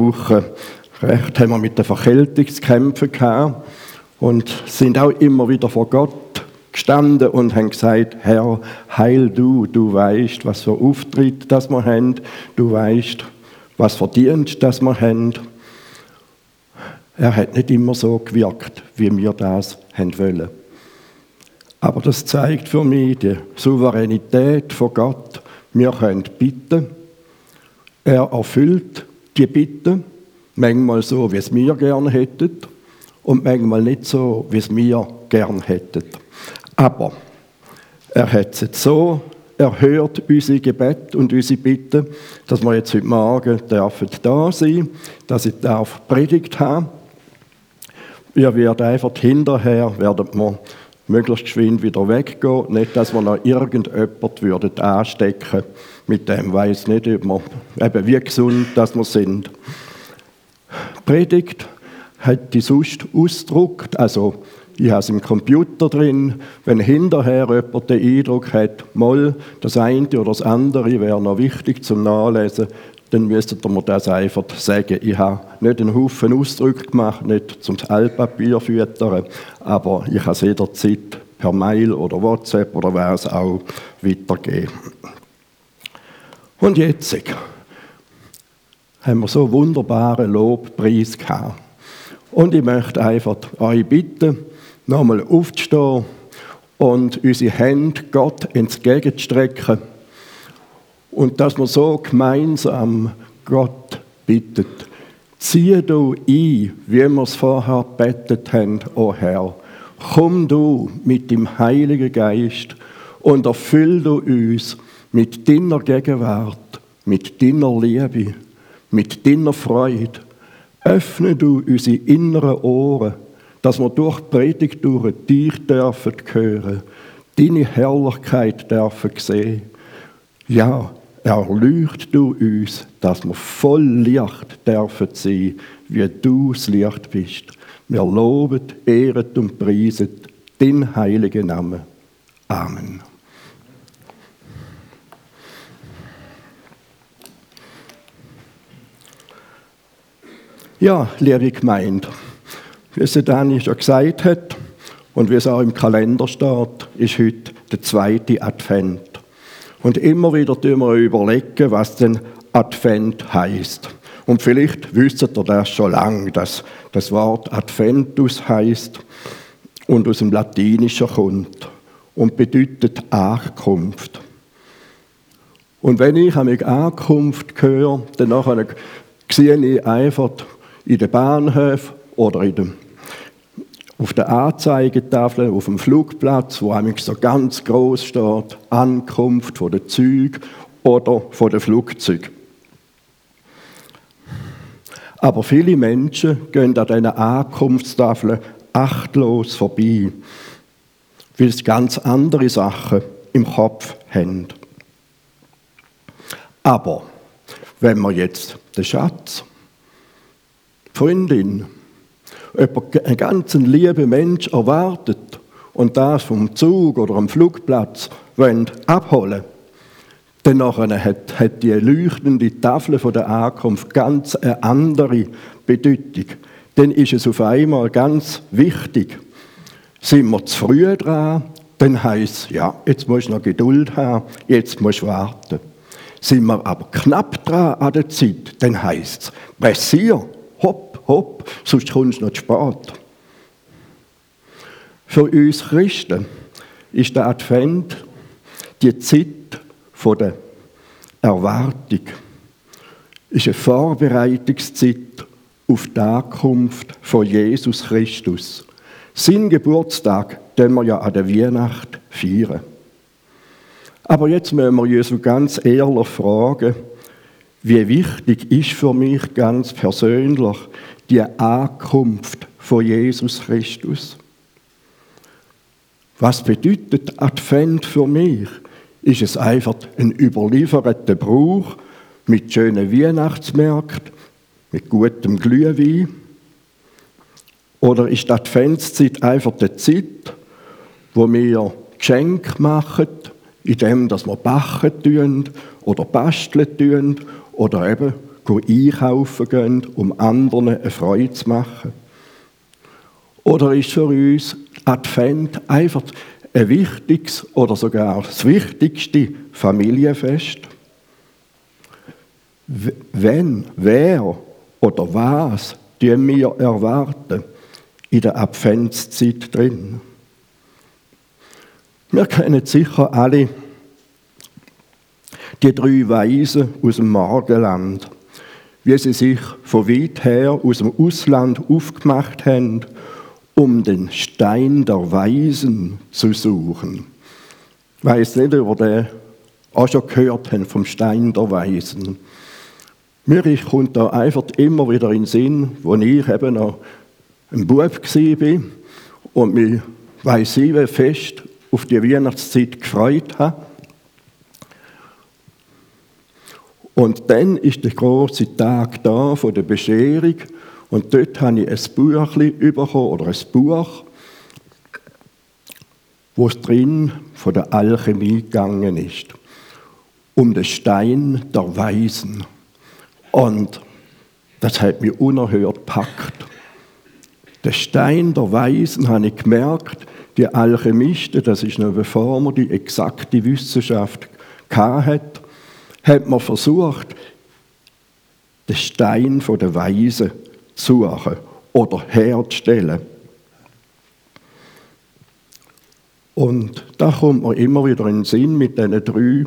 Woche recht haben wir mit der Verkältung zu kämpfen gehabt und sind auch immer wieder vor Gott gestanden und haben gesagt, Herr, heil du, du weißt, was für Auftritt das wir haben, du weißt, was verdient, das wir haben. Er hat nicht immer so gewirkt, wie wir das haben wollen. Aber das zeigt für mich die Souveränität von Gott. Wir können bitten. Er erfüllt die Bitten, manchmal so, wie es wir gerne hätten und manchmal nicht so, wie es wir gerne hätten. Aber er hat es jetzt so erhört, unsere Gebet und unsere Bitten, dass wir jetzt heute Morgen dürfen da sein, dass ich darf Predigt haben. Wir werden einfach hinterher, werden wir möglichst geschwind wieder weggehen. Nicht, dass wir noch irgendjemand würden anstecken mit dem weiß nicht, ob eben wie gesund dass wir sind. Predigt hat die sonst ausgedruckt, also ich habe es im Computer drin, wenn hinterher jemand den Eindruck hat, mal das eine oder das andere wäre noch wichtig zum Nachlesen, dann müsstet ihr mir das einfach sagen. Ich habe nicht einen Haufen Ausdrücke gemacht, nicht zum Altpapier füttern, aber ich habe es jederzeit per Mail oder WhatsApp oder es auch weitergeben. Und jetzt haben wir so wunderbaren Lobpreis gehabt. Und ich möchte einfach euch bitten, nochmal aufzustehen und unsere Hände Gott entgegenzustrecken und dass wir so gemeinsam Gott bittet. Ziehe du ein, wie wir es vorher bettet haben, o Herr. Komm du mit dem Heiligen Geist und erfüll du uns mit deiner Gegenwart, mit deiner Liebe, mit deiner Freude. Öffne du unsere inneren Ohren dass wir durch die Predigt durch dich dürfen hören, deine Herrlichkeit dürfen sehen. Ja, erleucht du uns, dass wir voll Licht dürfen sein, wie du das Licht bist. Wir loben, ehren und preisen den heiligen Namen. Amen. Ja, liebe Gemeinde, wie es Dani schon gesagt hat und wie es auch im Kalender steht, ist heute der zweite Advent. Und immer wieder tun wir überlegen, was denn Advent heißt. Und vielleicht wisst ihr das schon lange, dass das Wort Adventus heißt und aus dem Latinischen kommt und bedeutet Ankunft. Und wenn ich an mich Ankunft höre, dann sehe ich einfach in den Bahnhöfen oder in dem, auf der Anzeigetafel auf dem Flugplatz, wo eigentlich so ganz groß steht, Ankunft von den Zügen oder von den Flugzeugen. Aber viele Menschen gehen an diesen Ankunftstafeln achtlos vorbei, weil sie ganz andere Sachen im Kopf haben. Aber wenn man jetzt den Schatz, Freundin, jemand, einen ganz lieben Mensch erwartet und das vom Zug oder am Flugplatz abholen dann hat, hat die leuchtende Tafel von der Ankunft ganz eine andere Bedeutung. Dann ist es auf einmal ganz wichtig. Sind wir zu früh dran, dann heisst es, ja, jetzt musst du noch Geduld haben, jetzt musst du warten. Sind wir aber knapp dran an der Zeit, dann heisst es, pressier, hopp, sonst kommst du noch zu spät. Für uns Christen ist der Advent die Zeit der Erwartung, ist eine Vorbereitungszeit auf die Ankunft von Jesus Christus. Sein Geburtstag, den wir ja an der Weihnacht feiern. Aber jetzt müssen wir Jesus ganz ehrlich fragen, wie wichtig ist für mich ganz persönlich die Ankunft von Jesus Christus. Was bedeutet Advent für mich? Ist es einfach ein überlieferter Brauch mit schönen Weihnachtsmärkten, mit gutem Glühwein? Oder ist Adventszeit einfach die Zeit, wo wir Geschenke machen, indem wir backen oder basteln oder eben einkaufen gehen, um anderen eine Freude zu machen? Oder ist für uns Advent einfach ein wichtiges oder sogar das wichtigste Familienfest? Wenn, wer oder was die wir erwarten in der Adventszeit drin? Wir kennen sicher alle die drei Weisen aus dem Morgenland, wie sie sich von weit her aus dem Ausland aufgemacht haben, um den Stein der Weisen zu suchen. Ich weiss nicht, ob ihr den auch schon gehört habt vom Stein der Weisen. Mir kommt da einfach immer wieder in den Sinn, wo ich eben noch ein Bub war und mich, weiss ich, wie fest auf die Weihnachtszeit gefreut habe. Und dann ist der große Tag da von der Bescherung und dort habe ich ein Buch bekommen, oder ein Buch, wo es drin von der Alchemie gegangen ist. Um den Stein der Weisen. Und das hat mich unerhört gepackt. Der Stein der Weisen habe ich gemerkt, die Alchemisten, das ist noch bevor man die exakte Wissenschaft hatte, hat man versucht, den Stein der Weisen zu suchen oder herzustellen. Und da kommt man immer wieder in den Sinn mit diesen drei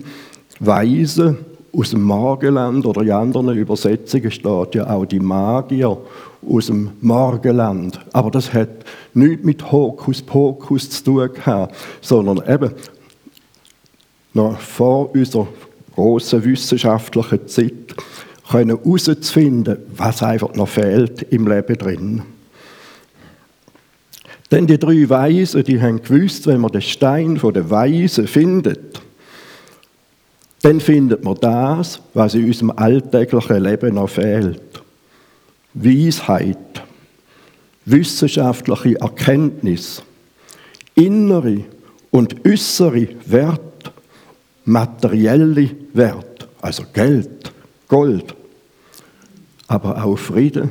Weisen aus dem Morgenland oder in anderen Übersetzungen steht ja auch die Magier aus dem Morgenland. Aber das hat nichts mit Hokus Pokus zu tun gehabt, sondern eben noch vor unserer großen wissenschaftlichen Zeit können herauszufinden, was einfach noch fehlt im Leben drin. Denn die drei Weisen, die haben gewusst, wenn man den Stein von der Weisen findet, dann findet man das, was in unserem alltäglichen Leben noch fehlt. Weisheit, wissenschaftliche Erkenntnis, innere und äußere Wert, materielle Wert, also Geld, Gold, aber auch Frieden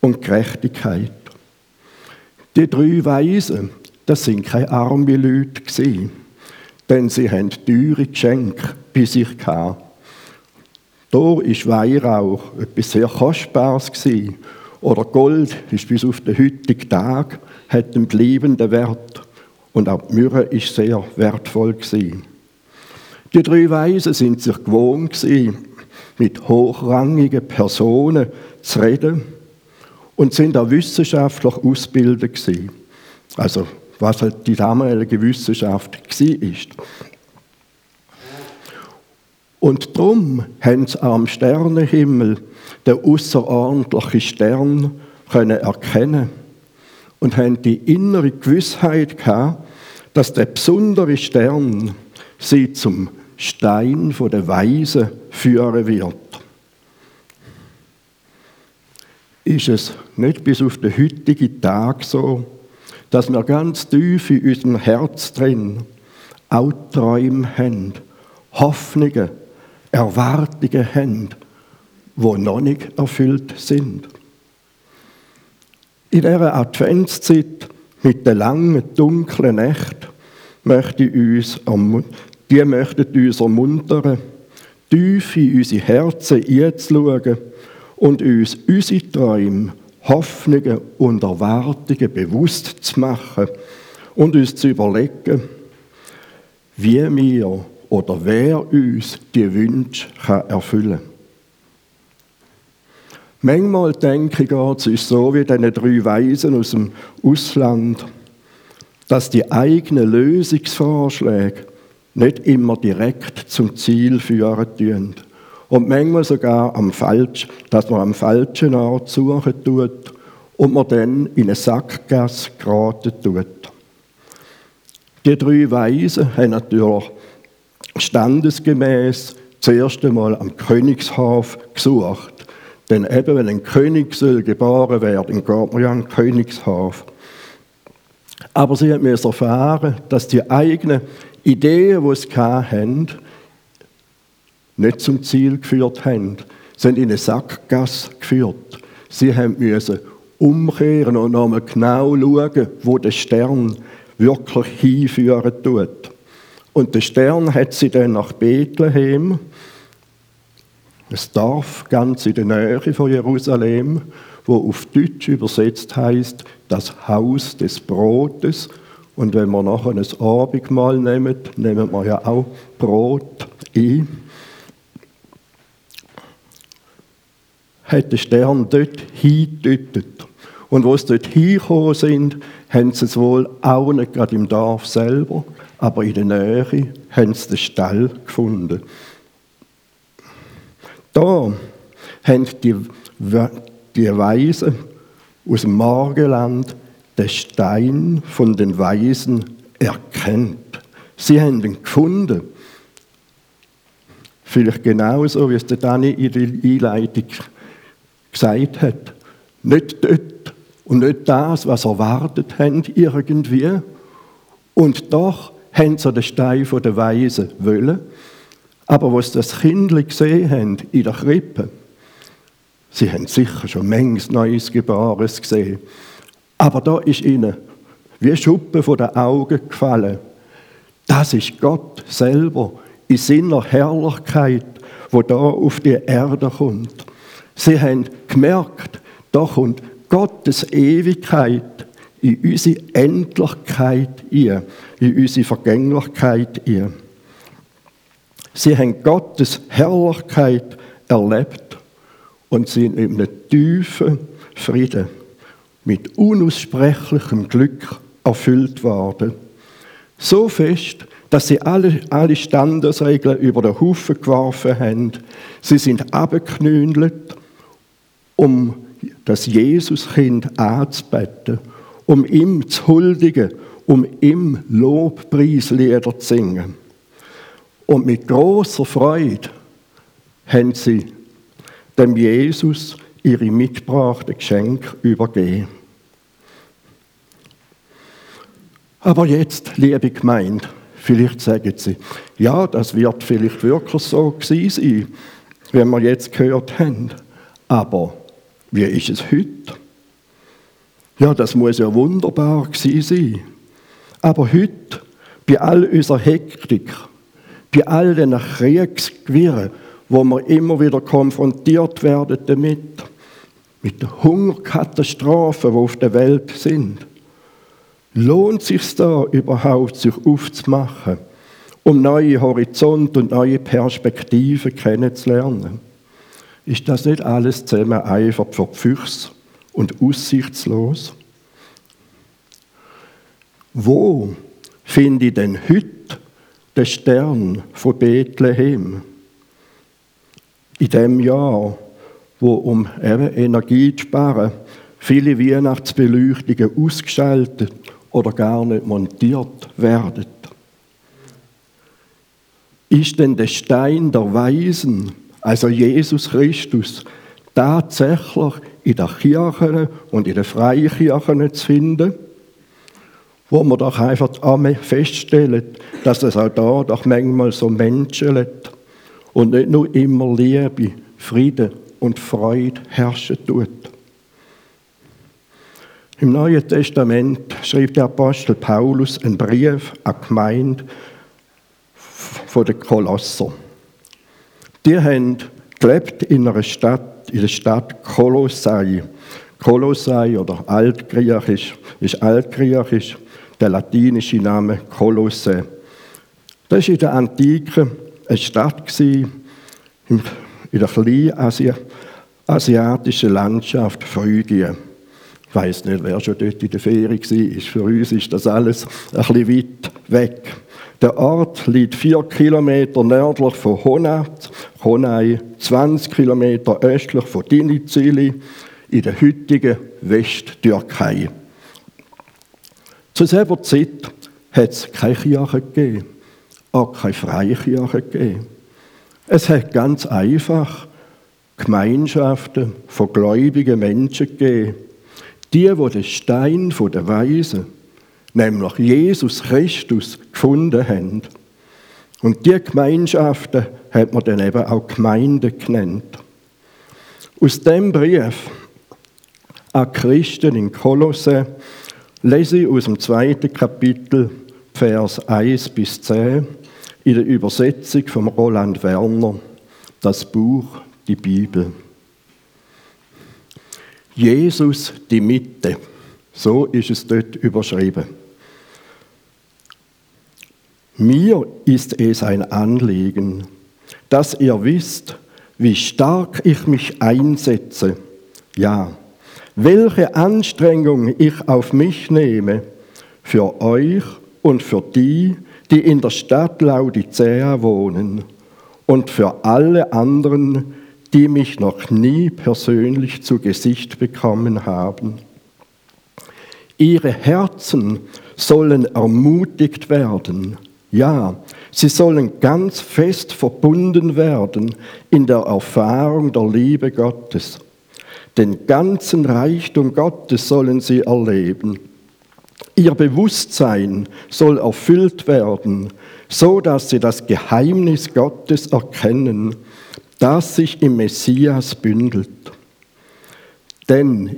und Gerechtigkeit. Die drei Weisen, das sind keine arme Leute gewesen denn sie haben teure Geschenke bei sich gehabt. Da war Weihrauch etwas sehr Kostbares gewesen. Oder Gold ist bis auf den heutigen Tag hat einen bleibenden Wert. Und auch die Myrrhe ist sehr wertvoll gewesen. Die drei Weisen sind sich gewohnt mit hochrangigen Personen zu reden und sind auch wissenschaftlich ausgebildet gewesen. Also was halt die damalige Wissenschaft war. Und darum haben sie am Sternenhimmel den außerordentlichen Stern können erkennen und haben die innere Gewissheit gehabt, dass der besondere Stern sie zum Stein von der Weise führen wird. Ist es nicht bis auf den heutigen Tag so, dass wir ganz tief in unserem Herz drin auch Träume haben, Hoffnungen, Erwartungen haben, die noch nicht erfüllt sind. In dieser Adventszeit mit der langen, dunklen Nacht möchte ich uns, die möchten uns ermuntern, tief in unsere Herzen einzuschauen und uns unsere Träume Hoffnungen und Erwartungen bewusst zu machen und uns zu überlegen, wie wir oder wer uns die Wünsche erfüllen kann. Manchmal denke ich, es so wie diese drei Weisen aus dem Ausland, dass die eigenen Lösungsvorschläge nicht immer direkt zum Ziel führen und manchmal sogar am falsch, dass man am falschen Ort suchen tut und man dann in eine Sackgasse geraten tut. Die drei Weisen haben natürlich standesgemäß zuerst einmal am Königshof gesucht. Denn eben, wenn ein König soll geboren werden, geht man ja an Königshof. Aber sie haben erfahren, dass die eigenen Ideen, die sie hatten, nicht zum Ziel geführt haben. sind in eine Sackgasse geführt. Sie müssen umkehren und nochmal genau schauen, wo der Stern wirklich hinführen tut. Und der Stern hat sie dann nach Bethlehem, ein Dorf ganz in der Nähe von Jerusalem, wo auf Deutsch übersetzt heißt das Haus des Brotes. Und wenn wir nachher ein Abendmahl nehmen, nehmen wir ja auch Brot ein. Hat der Stern dort hingedeutet. Und wo sie dort hingekommen sind, haben sie es wohl auch nicht gerade im Dorf selber, aber in der Nähe haben sie den Stall gefunden. Da haben die, die Weisen aus dem Morgenland den Stein von den Weisen erkennt. Sie haben ihn gefunden. Vielleicht genauso, wie es der Dani in der Einleitung gesagt hat. Nicht dort und nicht das, was erwartet haben irgendwie. Und doch haben sie den Stein von der Weisen wollen. Aber was das Kind gesehen haben in der Krippe, sie haben sicher schon manches Neues Gebares gesehen. Aber da ist ihnen wie Schuppen von den Augen gefallen. Das ist Gott selber in seiner Herrlichkeit, wo da auf die Erde kommt. Sie haben gemerkt, da kommt Gottes Ewigkeit in unsere Endlichkeit ein, in unsere Vergänglichkeit ein. Sie haben Gottes Herrlichkeit erlebt und sind in einem tiefen Frieden mit unaussprechlichem Glück erfüllt worden. So fest, dass sie alle, alle Standesregeln über den Haufen geworfen haben. Sie sind abgeknündelt, um das Jesuskind anzubeten, um ihm zu huldigen, um ihm Lobpreislieder zu singen. Und mit großer Freude haben sie dem Jesus ihre mitgebrachten Geschenke übergeben. Aber jetzt, liebe Gemeinde, vielleicht sagen Sie, ja, das wird vielleicht wirklich so gewesen sein, wenn wir jetzt gehört haben. Aber wie ist es heute? Ja, das muss ja wunderbar gewesen sein. Aber heute, bei all unserer Hektik, bei all den Kriegsgewirren, wo wir immer wieder konfrontiert werden damit, mit den Hungerkatastrophen, die auf der Welt sind, lohnt sich da überhaupt, sich aufzumachen, um neue Horizonte und neue Perspektiven kennenzulernen? Ist das nicht alles zusammen einfach verpfüchs und aussichtslos? Wo finde ich denn heute den Stern von Bethlehem? In dem Jahr, wo um Energie zu sparen, viele Weihnachtsbeleuchtungen ausgeschaltet oder gar nicht montiert werden. Ist denn der Stein der Weisen, also Jesus Christus, tatsächlich in der Kirche und in den Freikirchen zu finden? Wo man doch einfach feststellen, dass es auch da doch manchmal so menschelt und nicht nur immer Liebe, Friede und Freude herrschen tut. Im Neuen Testament schrieb der Apostel Paulus einen Brief an die Gemeinde von den Kolosser. Die haben gelebt in einer Stadt, in der Stadt Kolossai. Kolossai oder Altgriechisch ist Altgriechisch, der latinische Name Kolosse. Das war in der Antike eine Stadt in der kleinen asiatischen Landschaft Phrygien. Ich weiß nicht, wer schon dort in der Ferie war. Für uns ist das alles ein bisschen weit weg. Der Ort liegt vier Kilometer nördlich von Honat, Honai, 20 Kilometer östlich von Dinizili, in der heutigen Westtürkei. Zu selber Zeit hat es keine Kirche gegeben, auch keine Freikirche gegeben. Es hat ganz einfach Gemeinschaften von gläubigen Menschen gegeben, die, wo den Stein der Weisen, nämlich Jesus Christus, gefunden haben. Und die Gemeinschaften hat man dann eben auch Gemeinde genannt. Aus dem Brief an Christen in Kolosse lese ich aus dem zweiten Kapitel Vers 1 bis 10 in der Übersetzung von Roland Werner das Buch, die Bibel. Jesus die Mitte, so ist es dort überschrieben. Mir ist es ein Anliegen, dass ihr wisst, wie stark ich mich einsetze, ja, welche Anstrengung ich auf mich nehme für euch und für die, die in der Stadt Laodicea wohnen und für alle anderen, die mich noch nie persönlich zu Gesicht bekommen haben. Ihre Herzen sollen ermutigt werden ja, sie sollen ganz fest verbunden werden in der Erfahrung der Liebe Gottes. Den ganzen Reichtum Gottes sollen sie erleben. Ihr Bewusstsein soll erfüllt werden, so dass sie das Geheimnis Gottes erkennen, das sich im Messias bündelt. Denn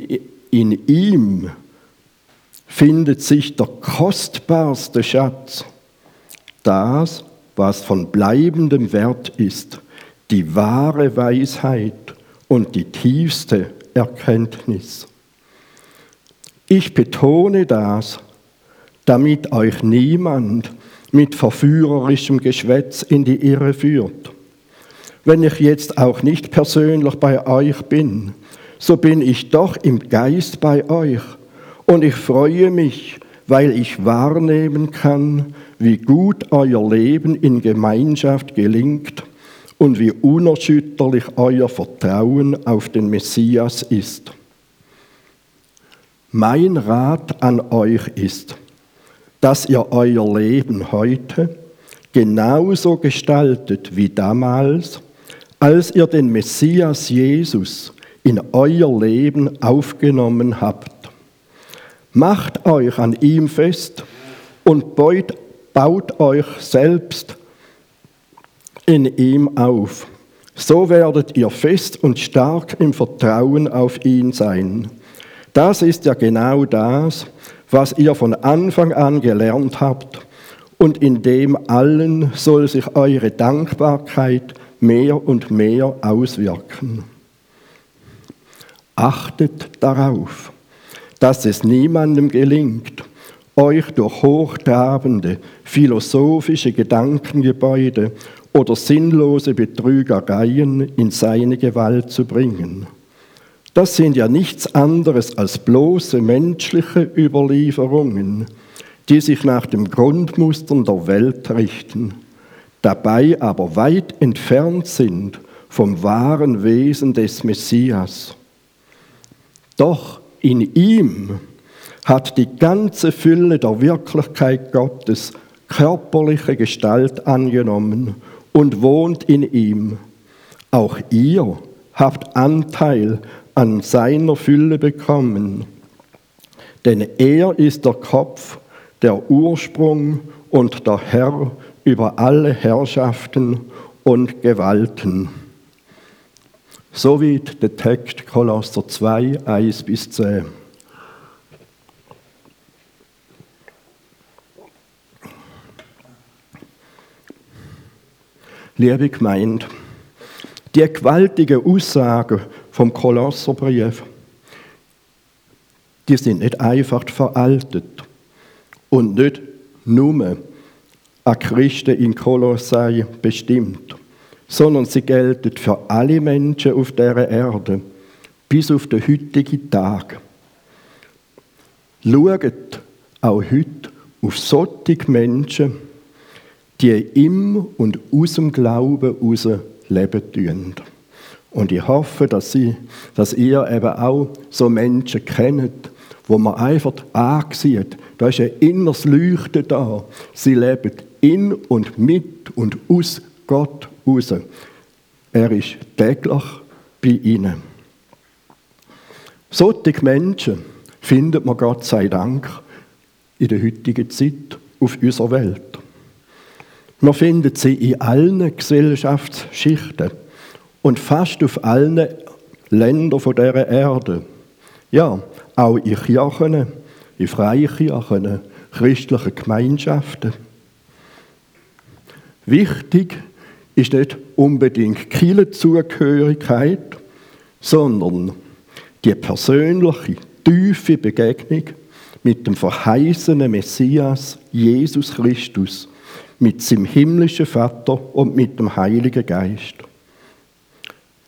in ihm findet sich der kostbarste Schatz das, was von bleibendem Wert ist, die wahre Weisheit und die tiefste Erkenntnis. Ich betone das, damit euch niemand mit verführerischem Geschwätz in die Irre führt. Wenn ich jetzt auch nicht persönlich bei euch bin, so bin ich doch im Geist bei euch und ich freue mich, weil ich wahrnehmen kann, wie gut euer Leben in Gemeinschaft gelingt und wie unerschütterlich euer Vertrauen auf den Messias ist. Mein Rat an euch ist, dass ihr euer Leben heute genauso gestaltet wie damals, als ihr den Messias Jesus in euer Leben aufgenommen habt. Macht euch an ihm fest und baut baut euch selbst in ihm auf. So werdet ihr fest und stark im Vertrauen auf ihn sein. Das ist ja genau das, was ihr von Anfang an gelernt habt. Und in dem allen soll sich eure Dankbarkeit mehr und mehr auswirken. Achtet darauf, dass es niemandem gelingt, euch durch hochtrabende philosophische Gedankengebäude oder sinnlose Betrügereien in seine Gewalt zu bringen. Das sind ja nichts anderes als bloße menschliche Überlieferungen, die sich nach dem Grundmustern der Welt richten, dabei aber weit entfernt sind vom wahren Wesen des Messias. Doch in ihm hat die ganze Fülle der Wirklichkeit Gottes körperliche Gestalt angenommen und wohnt in ihm. Auch ihr habt Anteil an seiner Fülle bekommen, denn er ist der Kopf, der Ursprung und der Herr über alle Herrschaften und Gewalten. Soweit der Text Kolosser 2, 1 bis 10. Liebe Gemeinde, die gewaltigen Aussagen vom Kolosserbrief, die sind nicht einfach veraltet und nicht nur an Christen in Kolossai bestimmt, sondern sie gelten für alle Menschen auf der Erde bis auf den heutigen Tag. Schaut auch heute auf solche Menschen, die im und aus dem Glauben heraus leben tun. Und ich hoffe, dass, sie, dass ihr eben auch so Menschen kennt, wo man einfach ansieht, da ist ein inneres Leuchten da. Sie leben in und mit und aus Gott raus. Er ist täglich bei ihnen. Solche Menschen findet man Gott sei Dank in der heutigen Zeit auf unserer Welt. Man findet sie in allen Gesellschaftsschichten und fast auf allen Länder von dieser Erde. Ja, auch in Kirchen, in Freikirchen, christlichen Gemeinschaften. Wichtig ist nicht unbedingt Kirchenzugehörigkeit, sondern die persönliche, tiefe Begegnung mit dem verheißenen Messias Jesus Christus, mit seinem himmlischen Vater und mit dem Heiligen Geist.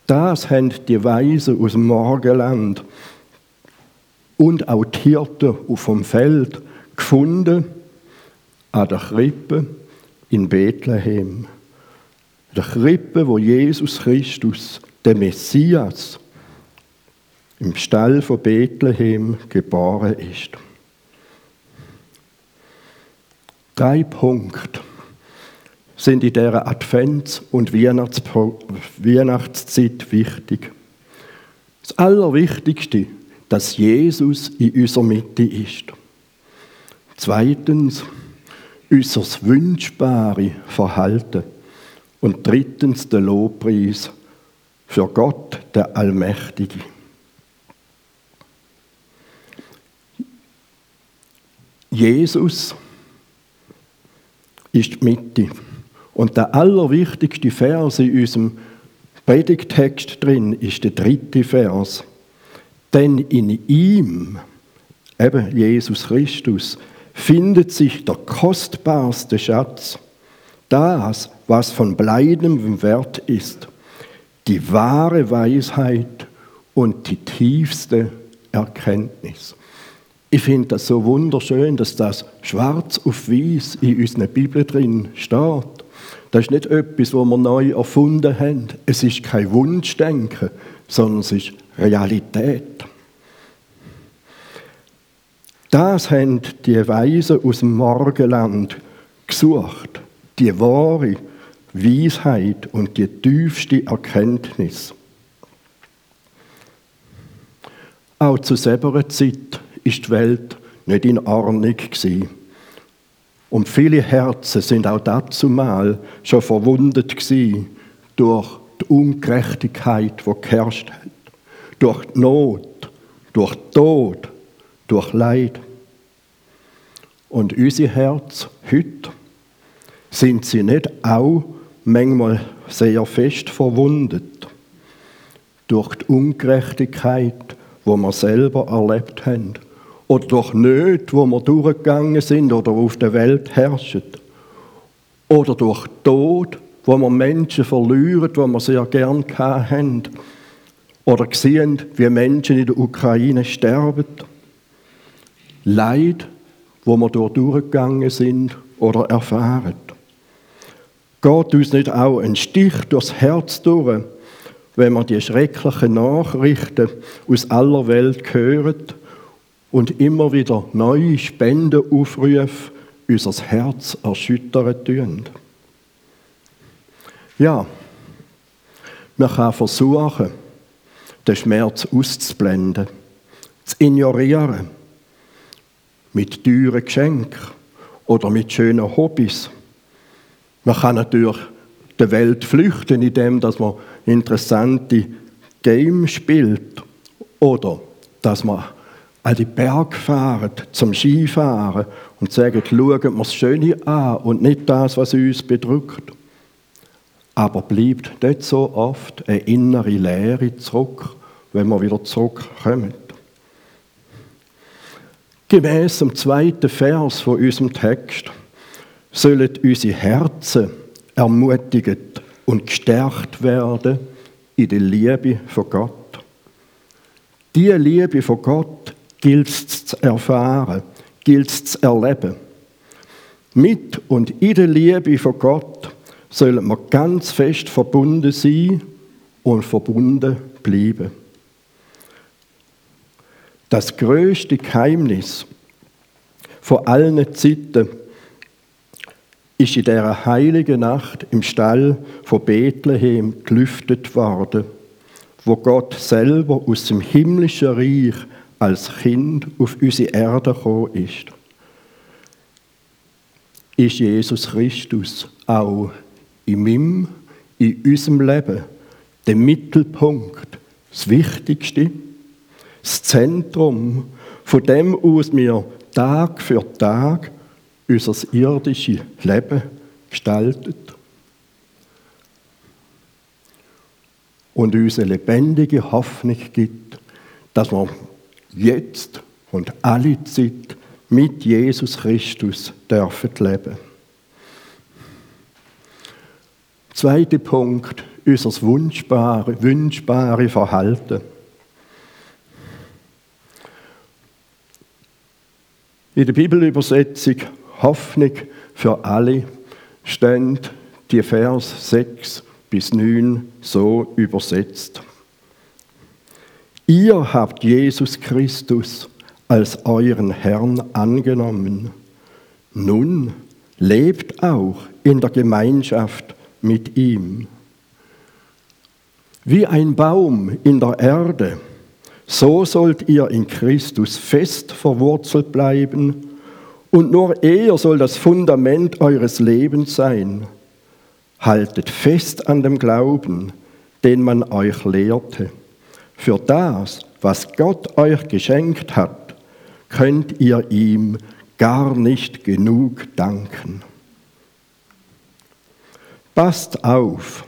Das haben die Weisen aus dem Morgenland und auch die Hirten auf dem Feld gefunden an der Krippe in Bethlehem. Der Krippe, wo Jesus Christus, der Messias, im Stall von Bethlehem geboren ist. Drei Punkte sind in dieser Advents- und Weihnachtszeit wichtig. Das Allerwichtigste, dass Jesus in unserer Mitte ist. Zweitens, unser wünschbare Verhalten. Und drittens, der Lobpreis für Gott, der Allmächtige. Jesus ist die Mitte. Und der allerwichtigste Vers in unserem Predigtext drin ist der dritte Vers. Denn in ihm, eben Jesus Christus, findet sich der kostbarste Schatz, das, was von bleibendem Wert ist, die wahre Weisheit und die tiefste Erkenntnis. Ich finde das so wunderschön, dass das schwarz auf weiß in unserer Bibel drin steht. Das ist nicht etwas, was wir neu erfunden haben. Es ist kein Wunschdenken, sondern es ist Realität. Das haben die Weisen aus dem Morgenland gesucht. Die wahre Weisheit und die tiefste Erkenntnis. Auch zu selber Zeit ist die Welt nicht in Ordnung. Und viele Herzen sind auch dazu mal schon verwundet durch die Ungerechtigkeit, die geherrscht hat, durch die Not, durch Tod, durch Leid. Und unser Herz heute sind sie nicht auch manchmal sehr fest verwundet durch die Ungerechtigkeit, wo wir selber erlebt haben oder durch Nöte, wo wir durchgegangen sind oder auf der Welt herrschen. Oder durch Tod, wo wir Menschen verlieren, die wir sehr gern haben. Oder sehen, wie Menschen in der Ukraine sterben. Leid, wo wir dort durchgegangen sind oder erfahren. Geht uns nicht auch ein Stich durchs Herz durch, wenn wir die schrecklichen Nachrichten aus aller Welt hören und immer wieder neue Spendenaufrufe unser Herz erschüttern tun. Ja, man kann versuchen, den Schmerz auszublenden, zu ignorieren, mit teuren Geschenken oder mit schönen Hobbys. Man kann natürlich der Welt flüchten, indem man interessante Games spielt oder dass man an die Berg fahren, zum Skifahren und sagen, schauen wir das Schöne an und nicht das, was uns bedrückt. Aber bleibt nicht so oft eine innere Leere zurück, wenn wir wieder zurückkommen. Gemäß dem zweiten Vers von unserem Text sollen unsere Herzen ermutigt und gestärkt werden in der Liebe von Gott. Die Liebe von Gott gilt es zu erfahren, gilt es zu erleben. Mit und in der Liebe von Gott sollen wir ganz fest verbunden sein und verbunden bleiben. Das größte Geheimnis von allen Zeiten ist in der heiligen Nacht im Stall von Bethlehem gelüftet worden, wo Gott selber aus dem himmlischen Reich als Kind auf unsere Erde gekommen ist, ist Jesus Christus auch in meinem, in unserem Leben der Mittelpunkt, das Wichtigste, das Zentrum, von dem aus wir Tag für Tag unser irdisches Leben gestaltet und uns eine lebendige Hoffnung gibt, dass wir jetzt und alle Zeit mit Jesus Christus dürfen leben. Zweiter Punkt, unser wünschbare, wünschbare Verhalten. In der Bibelübersetzung Hoffnung für alle stehen die Vers 6 bis 9 so übersetzt. Ihr habt Jesus Christus als euren Herrn angenommen. Nun lebt auch in der Gemeinschaft mit ihm. Wie ein Baum in der Erde, so sollt ihr in Christus fest verwurzelt bleiben und nur er soll das Fundament eures Lebens sein. Haltet fest an dem Glauben, den man euch lehrte. Für das, was Gott euch geschenkt hat, könnt ihr ihm gar nicht genug danken. Passt auf,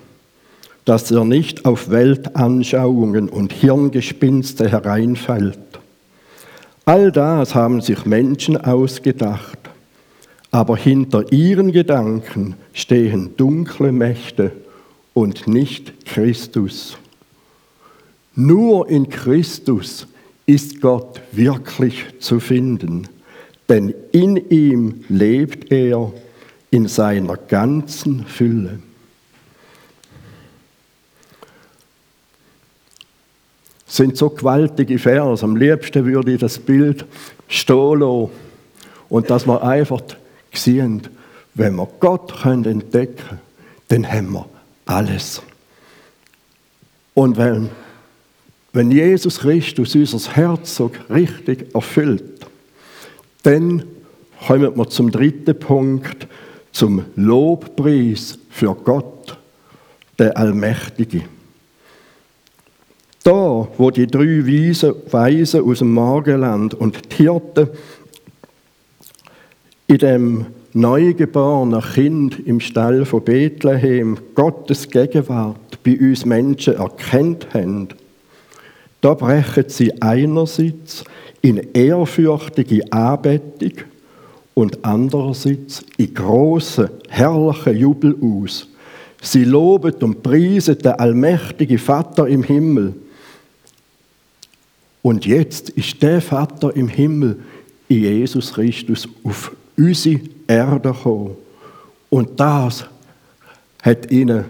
dass ihr nicht auf Weltanschauungen und Hirngespinste hereinfällt. All das haben sich Menschen ausgedacht, aber hinter ihren Gedanken stehen dunkle Mächte und nicht Christus. Nur in Christus ist Gott wirklich zu finden, denn in ihm lebt er in seiner ganzen Fülle. Sind so gewaltige Vers. Am liebsten würde ich das Bild lassen. Und dass wir einfach sehen, wenn wir Gott entdecken können, dann haben wir alles. Und wenn, wenn Jesus Christus unser Herz so richtig erfüllt, dann kommen wir zum dritten Punkt, zum Lobpreis für Gott, der Allmächtige. Da, wo die drei Weisen aus dem Morgenland und die Hirten in dem neugeborenen Kind im Stall von Bethlehem Gottes Gegenwart bei uns Menschen erkennt haben, da brechen sie einerseits in ehrfürchtige Anbetung und andererseits in großen, herrlichen Jubel aus. Sie loben und preisen den allmächtigen Vater im Himmel. Und jetzt ist der Vater im Himmel in Jesus Christus auf unsere Erde gekommen. Und das hat ihnen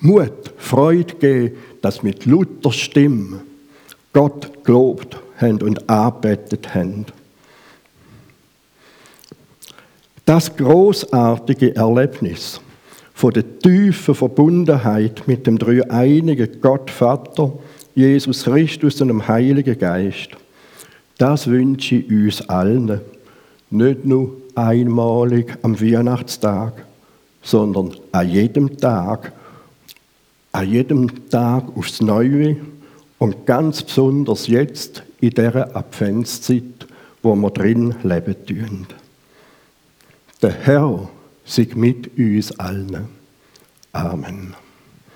Mut, Freude gegeben, dass mit lauter Stimme Gott gelobt haben und arbeitet haben. Das großartige Erlebnis von der tiefen Verbundenheit mit dem dreieinigen Gott Vater, Jesus Christus und dem Heiligen Geist, das wünsche ich uns allen. Nicht nur einmalig am Weihnachtstag, sondern an jedem Tag, an jedem Tag aufs Neue und ganz besonders jetzt in dieser Adventszeit, wo wir drin leben tun. Der Herr sei mit uns allen. Amen.